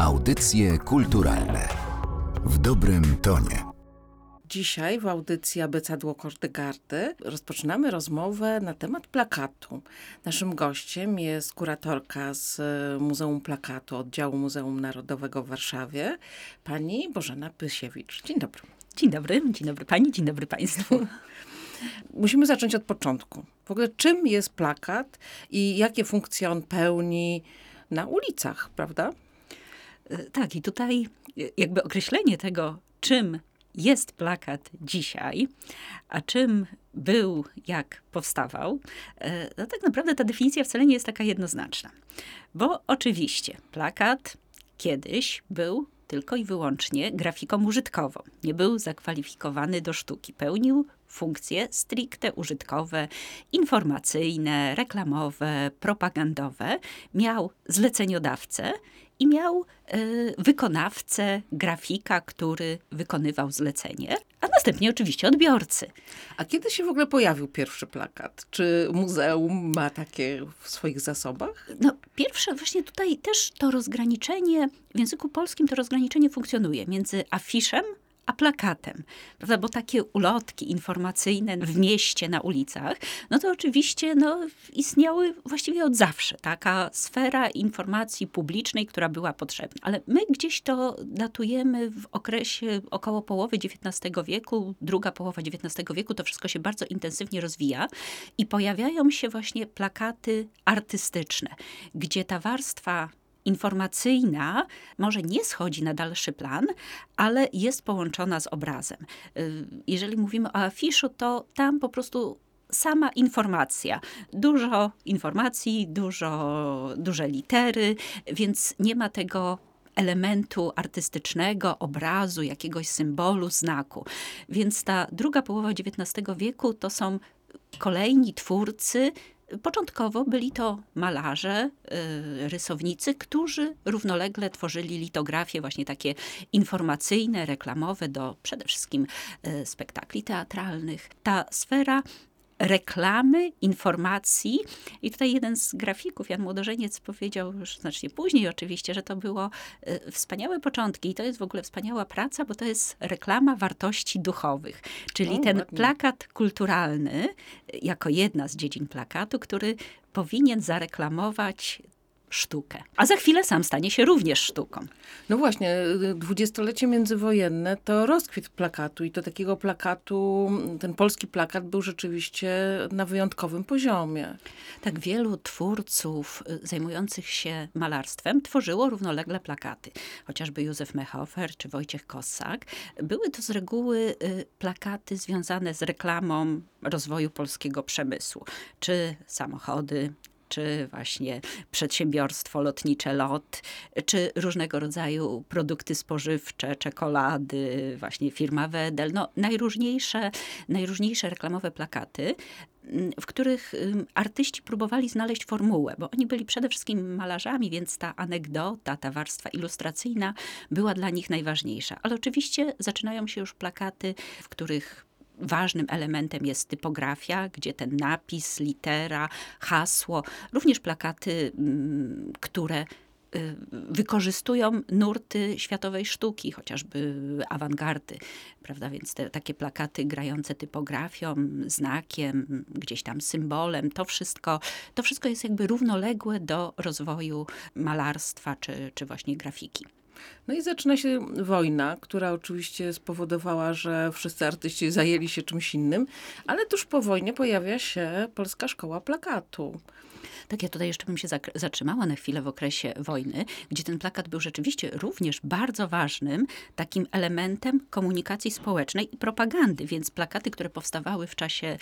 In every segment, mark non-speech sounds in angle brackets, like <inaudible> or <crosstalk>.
Audycje kulturalne w dobrym tonie. Dzisiaj w audycji Abecadło Kordygardy rozpoczynamy rozmowę na temat plakatu. Naszym gościem jest kuratorka z Muzeum Plakatu, oddziału Muzeum Narodowego w Warszawie, pani Bożena Pysiewicz. Dzień dobry. Dzień dobry, dzień dobry pani, dzień dobry państwu. <laughs> Musimy zacząć od początku. W ogóle czym jest plakat i jakie funkcje on pełni na ulicach, prawda? Tak, i tutaj jakby określenie tego, czym jest plakat dzisiaj, a czym był, jak powstawał, no tak naprawdę ta definicja wcale nie jest taka jednoznaczna. Bo oczywiście plakat kiedyś był tylko i wyłącznie grafiką użytkową. Nie był zakwalifikowany do sztuki. Pełnił funkcje stricte użytkowe, informacyjne, reklamowe, propagandowe. Miał zleceniodawcę i miał y, wykonawcę, grafika, który wykonywał zlecenie, a następnie oczywiście odbiorcy. A kiedy się w ogóle pojawił pierwszy plakat? Czy muzeum ma takie w swoich zasobach? No, pierwsze, właśnie tutaj też to rozgraniczenie, w języku polskim to rozgraniczenie funkcjonuje między afiszem a plakatem, prawda? Bo takie ulotki informacyjne w mieście, na ulicach, no to oczywiście no, istniały właściwie od zawsze. Taka sfera informacji publicznej, która była potrzebna. Ale my gdzieś to datujemy w okresie około połowy XIX wieku, druga połowa XIX wieku, to wszystko się bardzo intensywnie rozwija i pojawiają się właśnie plakaty artystyczne, gdzie ta warstwa informacyjna może nie schodzi na dalszy plan, ale jest połączona z obrazem. Y, jeżeli mówimy o afiszu, to tam po prostu sama informacja. Dużo informacji, dużo, duże litery, więc nie ma tego elementu artystycznego, obrazu, jakiegoś symbolu, znaku. Więc ta druga połowa XIX wieku to są kolejni twórcy Początkowo byli to malarze, y, rysownicy, którzy równolegle tworzyli litografie właśnie takie informacyjne, reklamowe do przede wszystkim y, spektakli teatralnych. Ta sfera reklamy, informacji. I tutaj jeden z grafików, Jan Młodożeniec, powiedział już znacznie później oczywiście, że to było y, wspaniałe początki i to jest w ogóle wspaniała praca, bo to jest reklama wartości duchowych. Czyli o, ten ładnie. plakat kulturalny, jako jedna z dziedzin plakatu, który powinien zareklamować sztukę. A za chwilę sam stanie się również sztuką. No właśnie, dwudziestolecie międzywojenne to rozkwit plakatu i to takiego plakatu, ten polski plakat był rzeczywiście na wyjątkowym poziomie. Tak wielu twórców y, zajmujących się malarstwem tworzyło równolegle plakaty. Chociażby Józef Mehofer czy Wojciech Kossak. Były to z reguły y, plakaty związane z reklamą rozwoju polskiego przemysłu. Czy samochody, czy właśnie przedsiębiorstwo lotnicze LOT, czy różnego rodzaju produkty spożywcze, czekolady, właśnie firma Wedel, no najróżniejsze, najróżniejsze reklamowe plakaty w których artyści próbowali znaleźć formułę, bo oni byli przede wszystkim malarzami, więc ta anegdota, ta warstwa ilustracyjna była dla nich najważniejsza. Ale oczywiście zaczynają się już plakaty, w których ważnym elementem jest typografia, gdzie ten napis, litera, hasło, również plakaty, mm, które y, wykorzystują nurty światowej sztuki, chociażby awangardy, prawda? Więc te takie plakaty grające typografią, znakiem, gdzieś tam symbolem, to wszystko, to wszystko jest jakby równoległe do rozwoju malarstwa czy, czy właśnie grafiki. No i zaczyna się wojna, która oczywiście spowodowała, że wszyscy artyści zajęli się czymś innym, ale tuż po wojnie pojawia się Polska Szkoła Plakatu. Tak, ja tutaj jeszcze bym się zatrzymała na chwilę w okresie wojny, gdzie ten plakat był rzeczywiście również bardzo ważnym takim elementem komunikacji społecznej i propagandy. Więc plakaty, które powstawały w czasie e,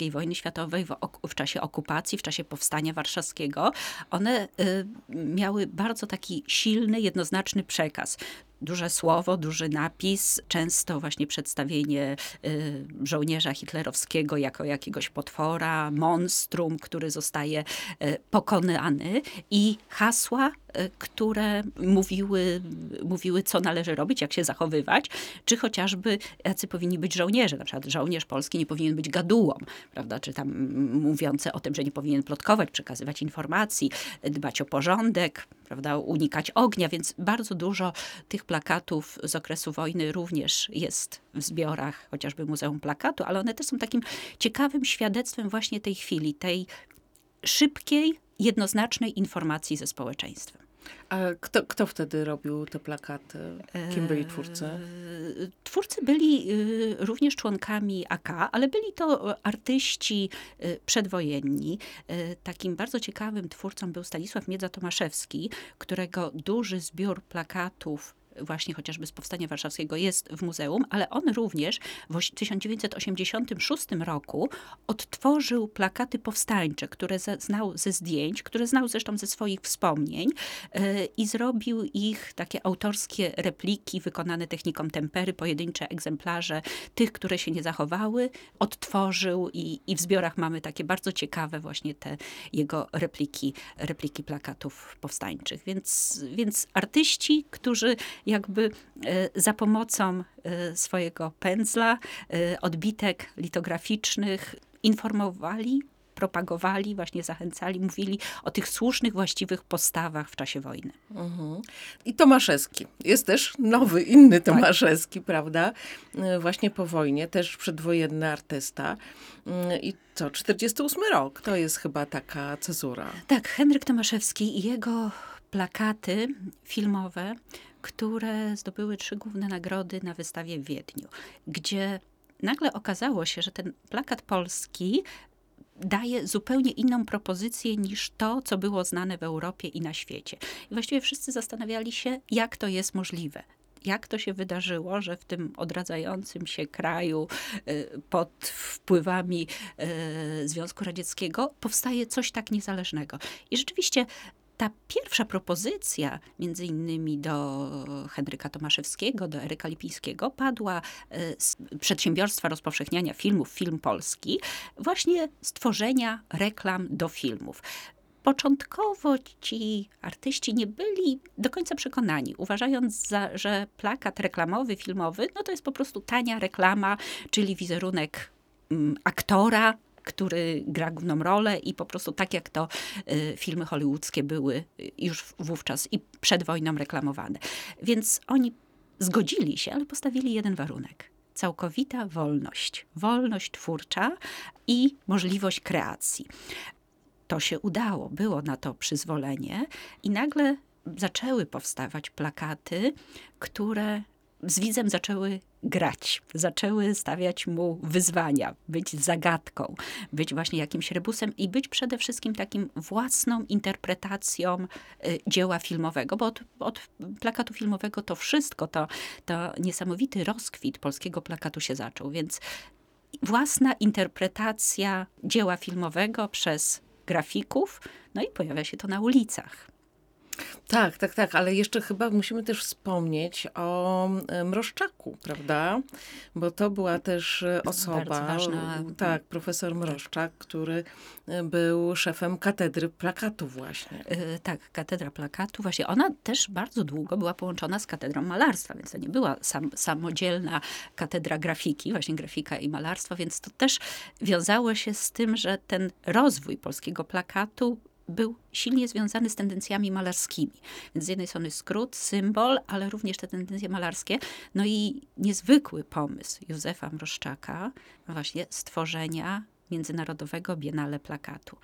II wojny światowej, w, w czasie okupacji, w czasie powstania warszawskiego, one e, miały bardzo taki silny, jednoznaczny przekaz duże słowo, duży napis, często właśnie przedstawienie y, żołnierza hitlerowskiego jako jakiegoś potwora, monstrum, który zostaje y, pokonany i hasła które mówiły, mówiły, co należy robić, jak się zachowywać, czy chociażby jacy powinni być żołnierze. Na przykład żołnierz polski nie powinien być gadułą, prawda? czy tam mówiące o tym, że nie powinien plotkować, przekazywać informacji, dbać o porządek, prawda? unikać ognia, więc bardzo dużo tych plakatów z okresu wojny również jest w zbiorach chociażby Muzeum Plakatu, ale one też są takim ciekawym świadectwem właśnie tej chwili, tej szybkiej, jednoznacznej informacji ze społeczeństwem. A kto, kto wtedy robił te plakaty? Kim byli twórcy? E, twórcy byli y, również członkami AK, ale byli to artyści y, przedwojenni. E, takim bardzo ciekawym twórcą był Stanisław Miedza-Tomaszewski, którego duży zbiór plakatów właśnie chociażby z Powstania Warszawskiego jest w muzeum, ale on również w 1986 roku odtworzył plakaty powstańcze, które znał ze zdjęć, które znał zresztą ze swoich wspomnień e, i zrobił ich takie autorskie repliki wykonane techniką tempery, pojedyncze egzemplarze tych, które się nie zachowały, odtworzył i, i w zbiorach mamy takie bardzo ciekawe właśnie te jego repliki, repliki plakatów powstańczych. Więc, więc artyści, którzy jakby e, za pomocą e, swojego pędzla, e, odbitek litograficznych informowali propagowali, właśnie zachęcali, mówili o tych słusznych, właściwych postawach w czasie wojny. Mhm. I Tomaszewski. Jest też nowy, inny tak. Tomaszewski, tak. prawda? Właśnie po wojnie, też przedwojenny artysta. I co, 48 rok, to jest chyba taka cezura. Tak, Henryk Tomaszewski i jego plakaty filmowe które zdobyły trzy główne nagrody na wystawie w Wiedniu, gdzie nagle okazało się, że ten plakat polski daje zupełnie inną propozycję niż to, co było znane w Europie i na świecie. I właściwie wszyscy zastanawiali się, jak to jest możliwe jak to się wydarzyło, że w tym odradzającym się kraju y, pod wpływami y, Związku Radzieckiego powstaje coś tak niezależnego. I rzeczywiście ta pierwsza propozycja, między innymi do Henryka Tomaszewskiego, do Eryka Lipińskiego, padła e, z przedsiębiorstwa rozpowszechniania filmów, Film Polski, właśnie stworzenia reklam do filmów. Początkowo ci artyści nie byli do końca przekonani, uważając, za, że plakat reklamowy, filmowy, no to jest po prostu tania reklama, czyli wizerunek mm, aktora, który gra główną rolę i po prostu tak jak to y, filmy hollywoodzkie były już wówczas i przed wojną reklamowane. Więc oni zgodzili się, ale postawili jeden warunek całkowita wolność. Wolność twórcza i możliwość kreacji. To się udało, było na to przyzwolenie, i nagle zaczęły powstawać plakaty, które z widzem zaczęły grać, zaczęły stawiać mu wyzwania, być zagadką, być właśnie jakimś rebusem i być przede wszystkim takim własną interpretacją y, dzieła filmowego, bo od, od plakatu filmowego to wszystko, to, to niesamowity rozkwit polskiego plakatu się zaczął, więc własna interpretacja dzieła filmowego przez grafików, no i pojawia się to na ulicach. Tak, tak, tak, ale jeszcze chyba musimy też wspomnieć o e, Mroszczaku, prawda? Bo to była też e, osoba, ważna... tak, profesor Mroszczak, który e, był szefem katedry plakatu właśnie. Yy, tak, katedra plakatu, właśnie ona też bardzo długo była połączona z katedrą malarstwa, więc to nie była sam, samodzielna katedra grafiki, właśnie grafika i malarstwa, więc to też wiązało się z tym, że ten rozwój polskiego plakatu był silnie związany z tendencjami malarskimi. Więc z jednej strony skrót, symbol, ale również te tendencje malarskie. No i niezwykły pomysł Józefa Mroszczaka właśnie stworzenia Międzynarodowego Biennale Plakatu.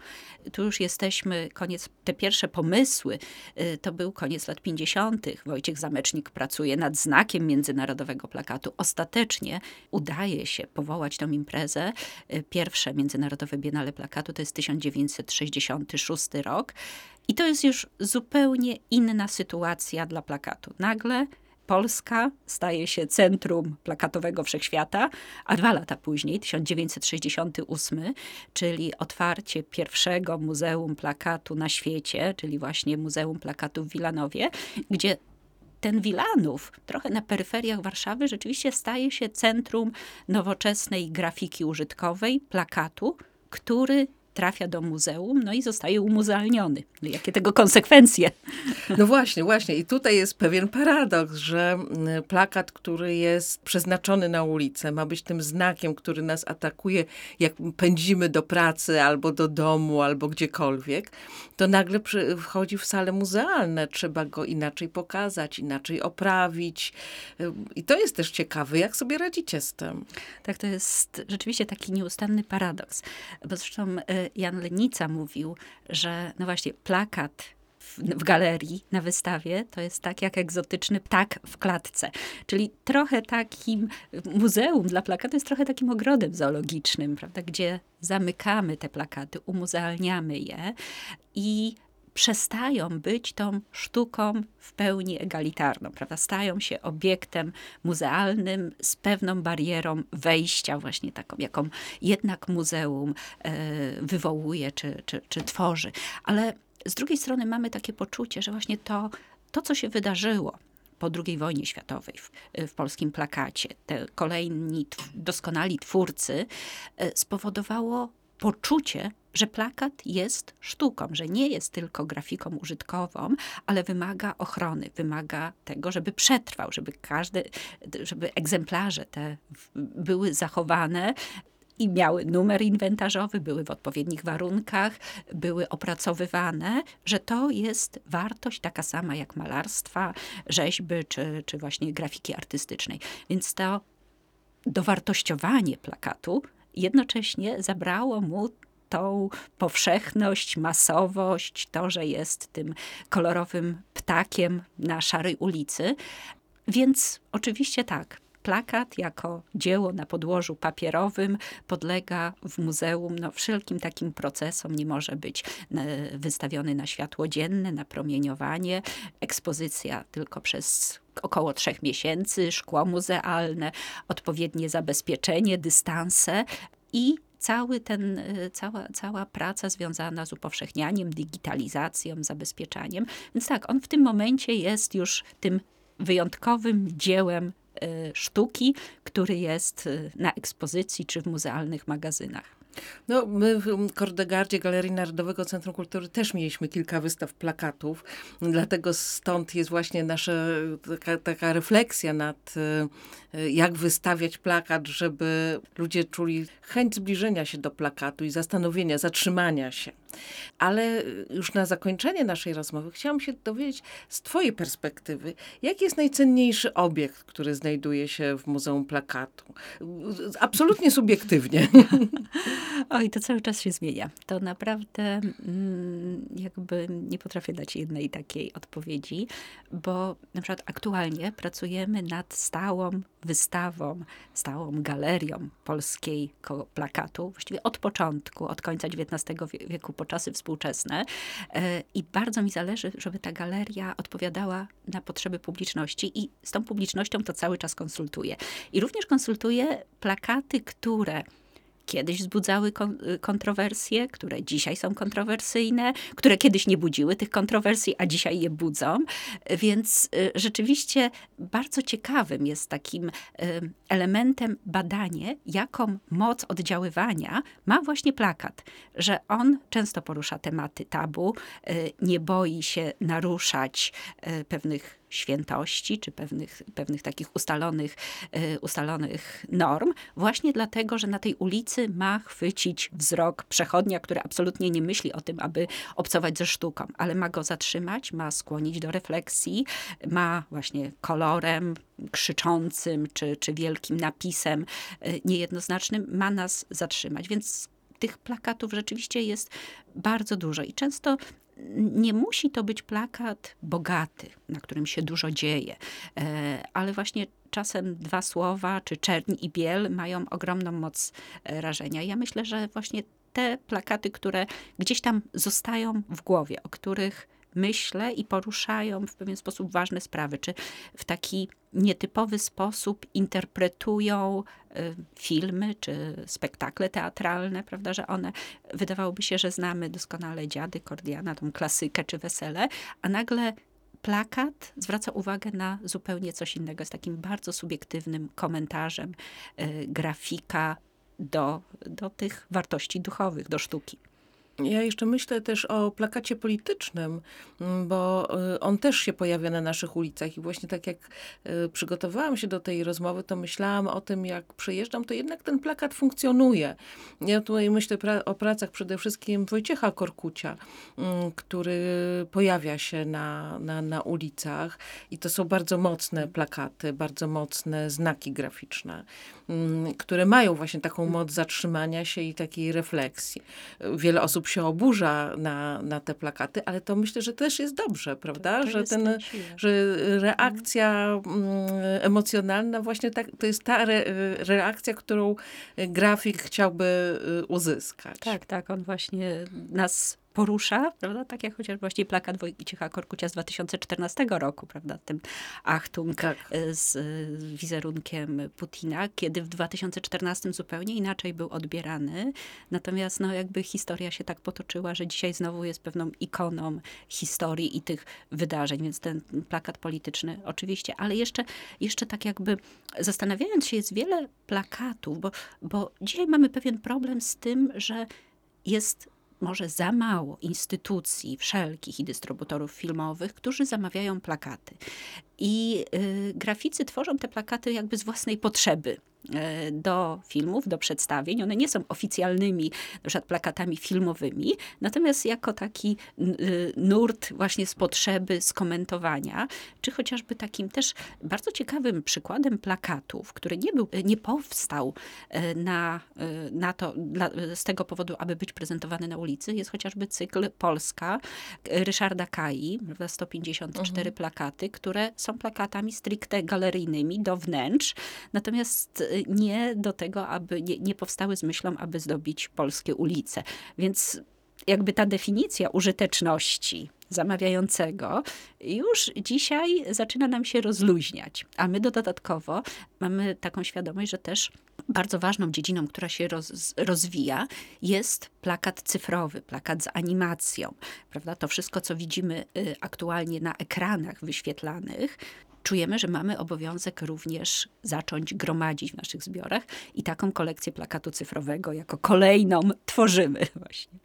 Tu już jesteśmy, koniec, te pierwsze pomysły, y, to był koniec lat 50. Wojciech Zamecznik pracuje nad znakiem Międzynarodowego Plakatu. Ostatecznie udaje się powołać tą imprezę. Y, pierwsze Międzynarodowe Biennale Plakatu to jest 1966 rok. I to jest już zupełnie inna sytuacja dla plakatu. Nagle Polska staje się centrum plakatowego wszechświata, a dwa lata później, 1968, czyli otwarcie pierwszego Muzeum Plakatu na świecie, czyli właśnie Muzeum Plakatu w Wilanowie, gdzie ten Wilanów, trochę na peryferiach Warszawy, rzeczywiście staje się centrum nowoczesnej grafiki użytkowej, plakatu, który trafia do muzeum, no i zostaje umuzealniony. Jakie tego konsekwencje? No właśnie, właśnie. I tutaj jest pewien paradoks, że mm, plakat, który jest przeznaczony na ulicę, ma być tym znakiem, który nas atakuje, jak pędzimy do pracy, albo do domu, albo gdziekolwiek, to nagle przy, wchodzi w sale muzealne. Trzeba go inaczej pokazać, inaczej oprawić. I to jest też ciekawe, jak sobie radzicie z tym. Tak, to jest rzeczywiście taki nieustanny paradoks. Bo zresztą e, Jan Lenica mówił, że no właśnie plakat w, w, galerii, na wystawie, to jest tak jak egzotyczny ptak w klatce. Czyli trochę takim muzeum dla plakatu jest trochę takim ogrodem zoologicznym, prawda, gdzie zamykamy te plakaty, umuzealniamy je i przestają być tą sztuką w pełni egalitarną, prawda? Stają się obiektem muzealnym z pewną barierą wejścia, właśnie taką, jaką jednak muzeum e, wywołuje czy, czy, czy tworzy. Ale z drugiej strony mamy takie poczucie, że właśnie to, to co się wydarzyło, po II wojnie światowej w, w, polskim plakacie, te kolejni doskonali twórcy, e, spowodowało poczucie, że plakat jest sztuką, że nie jest tylko grafiką użytkową, ale wymaga ochrony, wymaga tego, żeby przetrwał, żeby każde, żeby egzemplarze te były zachowane i miały numer inwentarzowy, były w odpowiednich warunkach, były opracowywane, że to jest wartość taka sama jak malarstwa, rzeźby czy, czy właśnie grafiki artystycznej. Więc to dowartościowanie plakatu jednocześnie zabrało mu tą powszechność, masowość, to, że jest tym kolorowym ptakiem na szarej ulicy. Więc oczywiście tak, plakat jako dzieło na podłożu papierowym podlega w muzeum no, wszelkim takim procesom. Nie może być e, wystawiony na światło dzienne, na promieniowanie. Ekspozycja tylko przez około trzech miesięcy, szkło muzealne, odpowiednie zabezpieczenie, dystanse i cały ten, e, cała, cała praca związana z upowszechnianiem, digitalizacją, zabezpieczaniem. Więc tak, on w tym momencie jest już tym wyjątkowym dziełem e, sztuki, który jest e, na ekspozycji czy w muzealnych magazynach. No, my w Kordegardzie Galerii Narodowego Centrum Kultury też mieliśmy kilka wystaw plakatów, dlatego stąd jest właśnie nasza taka, taka refleksja nad e, jak wystawiać plakat, żeby ludzie czuli chęć zbliżenia się do plakatu i zastanowienia, zatrzymania się. Ale już na zakończenie naszej rozmowy chciałam się dowiedzieć z Twojej perspektywy, jaki jest najcenniejszy obiekt, który znajduje się w Muzeum Plakatu? Absolutnie subiektywnie. <laughs> Oj, to cały czas się zmienia. To naprawdę mm, jakby nie potrafię dać jednej takiej odpowiedzi, bo na przykład aktualnie pracujemy nad stałą wystawą, stałą galerią polskiego plakatu, właściwie od początku, od końca XIX wieku czasy współczesne. E, I bardzo mi zależy, żeby ta galeria odpowiadała na potrzeby publiczności i z tą publicznością to cały czas konsultuję. I również konsultuję plakaty, które kiedyś wzbudzały kontrowersje, które dzisiaj są kontrowersyjne, które kiedyś nie budziły tych kontrowersji, a dzisiaj je budzą. Więc y, rzeczywiście bardzo ciekawym jest takim y, elementem badanie, jaką moc oddziaływania ma właśnie plakat, że on często porusza tematy tabu, y, nie boi się naruszać pewnych świętości, czy pewnych, pewnych takich ustalonych, e, ustalonych norm, właśnie dlatego, że na tej ulicy ma chwycić wzrok przechodnia, który absolutnie nie myśli o tym, aby obcować ze sztuką, ale ma go zatrzymać, ma skłonić do refleksji, ma właśnie kolorem, krzyczącym czy, czy wielkim napisem e, niejednoznacznym, ma nas zatrzymać. Więc tych plakatów rzeczywiście jest bardzo dużo i często nie musi to być plakat bogaty, na którym się dużo dzieje, e, ale właśnie czasem dwa słowa, czy czerń i biel mają ogromną moc e, rażenia. Ja myślę, że właśnie te plakaty, które gdzieś tam zostają w głowie, o których myślę i poruszają w pewien sposób ważne sprawy, czy w taki nietypowy sposób interpretują y, filmy czy spektakle teatralne, prawda, że one wydawałoby się, że znamy doskonale dziady Kordiana, tą klasykę czy wesele, a nagle plakat zwraca uwagę na zupełnie coś innego, z takim bardzo subiektywnym komentarzem y, grafika do, do tych wartości duchowych, do sztuki. Ja jeszcze myślę też o plakacie politycznym, m, bo y, on też się pojawia na naszych ulicach i właśnie tak jak y, przygotowałam się do tej rozmowy, to myślałam o tym, jak przejeżdżam, to jednak ten plakat funkcjonuje. Ja tutaj myślę pra- o pracach przede wszystkim Wojciecha Korkucia, m, który pojawia się na, na, na ulicach i to są bardzo mocne plakaty, bardzo mocne znaki graficzne, m, które mają właśnie taką moc zatrzymania się i takiej refleksji. Wiele osób się oburza na, na te plakaty, ale to myślę, że też jest dobrze, prawda? To że jest ten, że reakcja mm, emocjonalna właśnie tak, to jest ta re, reakcja, którą grafik chciałby y, uzyskać. Tak, tak, on właśnie nas porusza, prawda? Tak jak chociaż właśnie plakat Wojciecha Korkucia z 2014 roku, prawda? Tym Achtung Tak. e, z e, wizerunkiem Putina, kiedy w 2014 zupełnie inaczej był odbierany. Natomiast no jakby historia się tak potoczyła, że dzisiaj znowu jest pewną ikoną historii i tych wydarzeń, więc ten plakat polityczny oczywiście, ale jeszcze, jeszcze tak jakby zastanawiając się, jest wiele plakatów, bo, bo dzisiaj mamy pewien problem z tym, że jest może za mało instytucji wszelkich i dystrybutorów filmowych, którzy zamawiają plakaty. I y, graficy tworzą te plakaty jakby z własnej potrzeby do filmów, do przedstawień. One nie są oficjalnymi na plakatami filmowymi, natomiast jako taki y, nurt właśnie z potrzeby skomentowania, czy chociażby takim też bardzo ciekawym przykładem plakatów, który nie, był, nie powstał y, na, y, na to, dla, z tego powodu, aby być prezentowany na ulicy, jest chociażby cykl Polska Ryszarda Kai, prawda, 154 plakaty, które są plakatami stricte galeryjnymi do wnętrz, natomiast nie do tego, aby nie, nie powstały z myślą, aby zdobić polskie ulice. Więc jakby ta definicja użyteczności zamawiającego już dzisiaj zaczyna nam się rozluźniać. A my dodatkowo mamy taką świadomość, że też bardzo ważną dziedziną, która się roz, rozwija, jest plakat cyfrowy, plakat z animacją. Prawda? To wszystko, co widzimy y, aktualnie na ekranach wyświetlanych, czujemy, że mamy obowiązek również zacząć gromadzić w naszych zbiorach i taką kolekcję plakatu cyfrowego jako kolejną tworzymy <laughs> właśnie.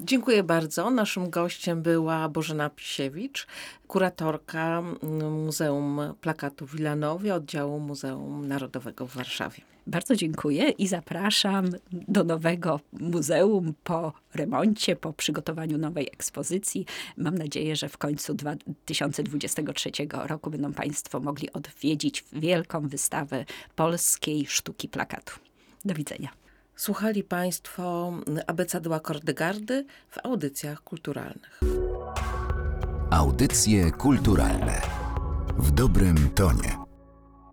Dziękuję bardzo. Naszym gościem była Bożena Pisiewicz, kuratorka mm, Muzeum Plakatu w Wilanowie, oddziału Muzeum Narodowego w Warszawie. Bardzo dziękuję i zapraszam do nowego muzeum po remoncie, po przygotowaniu nowej ekspozycji. Mam nadzieję, że w końcu 2023 roku będą Państwo mogli odwiedzić wielką wystawę polskiej sztuki plakatu. Do widzenia. Słuchali Państwo abecadła Kordegardy w audycjach kulturalnych. Audycje kulturalne w dobrym tonie.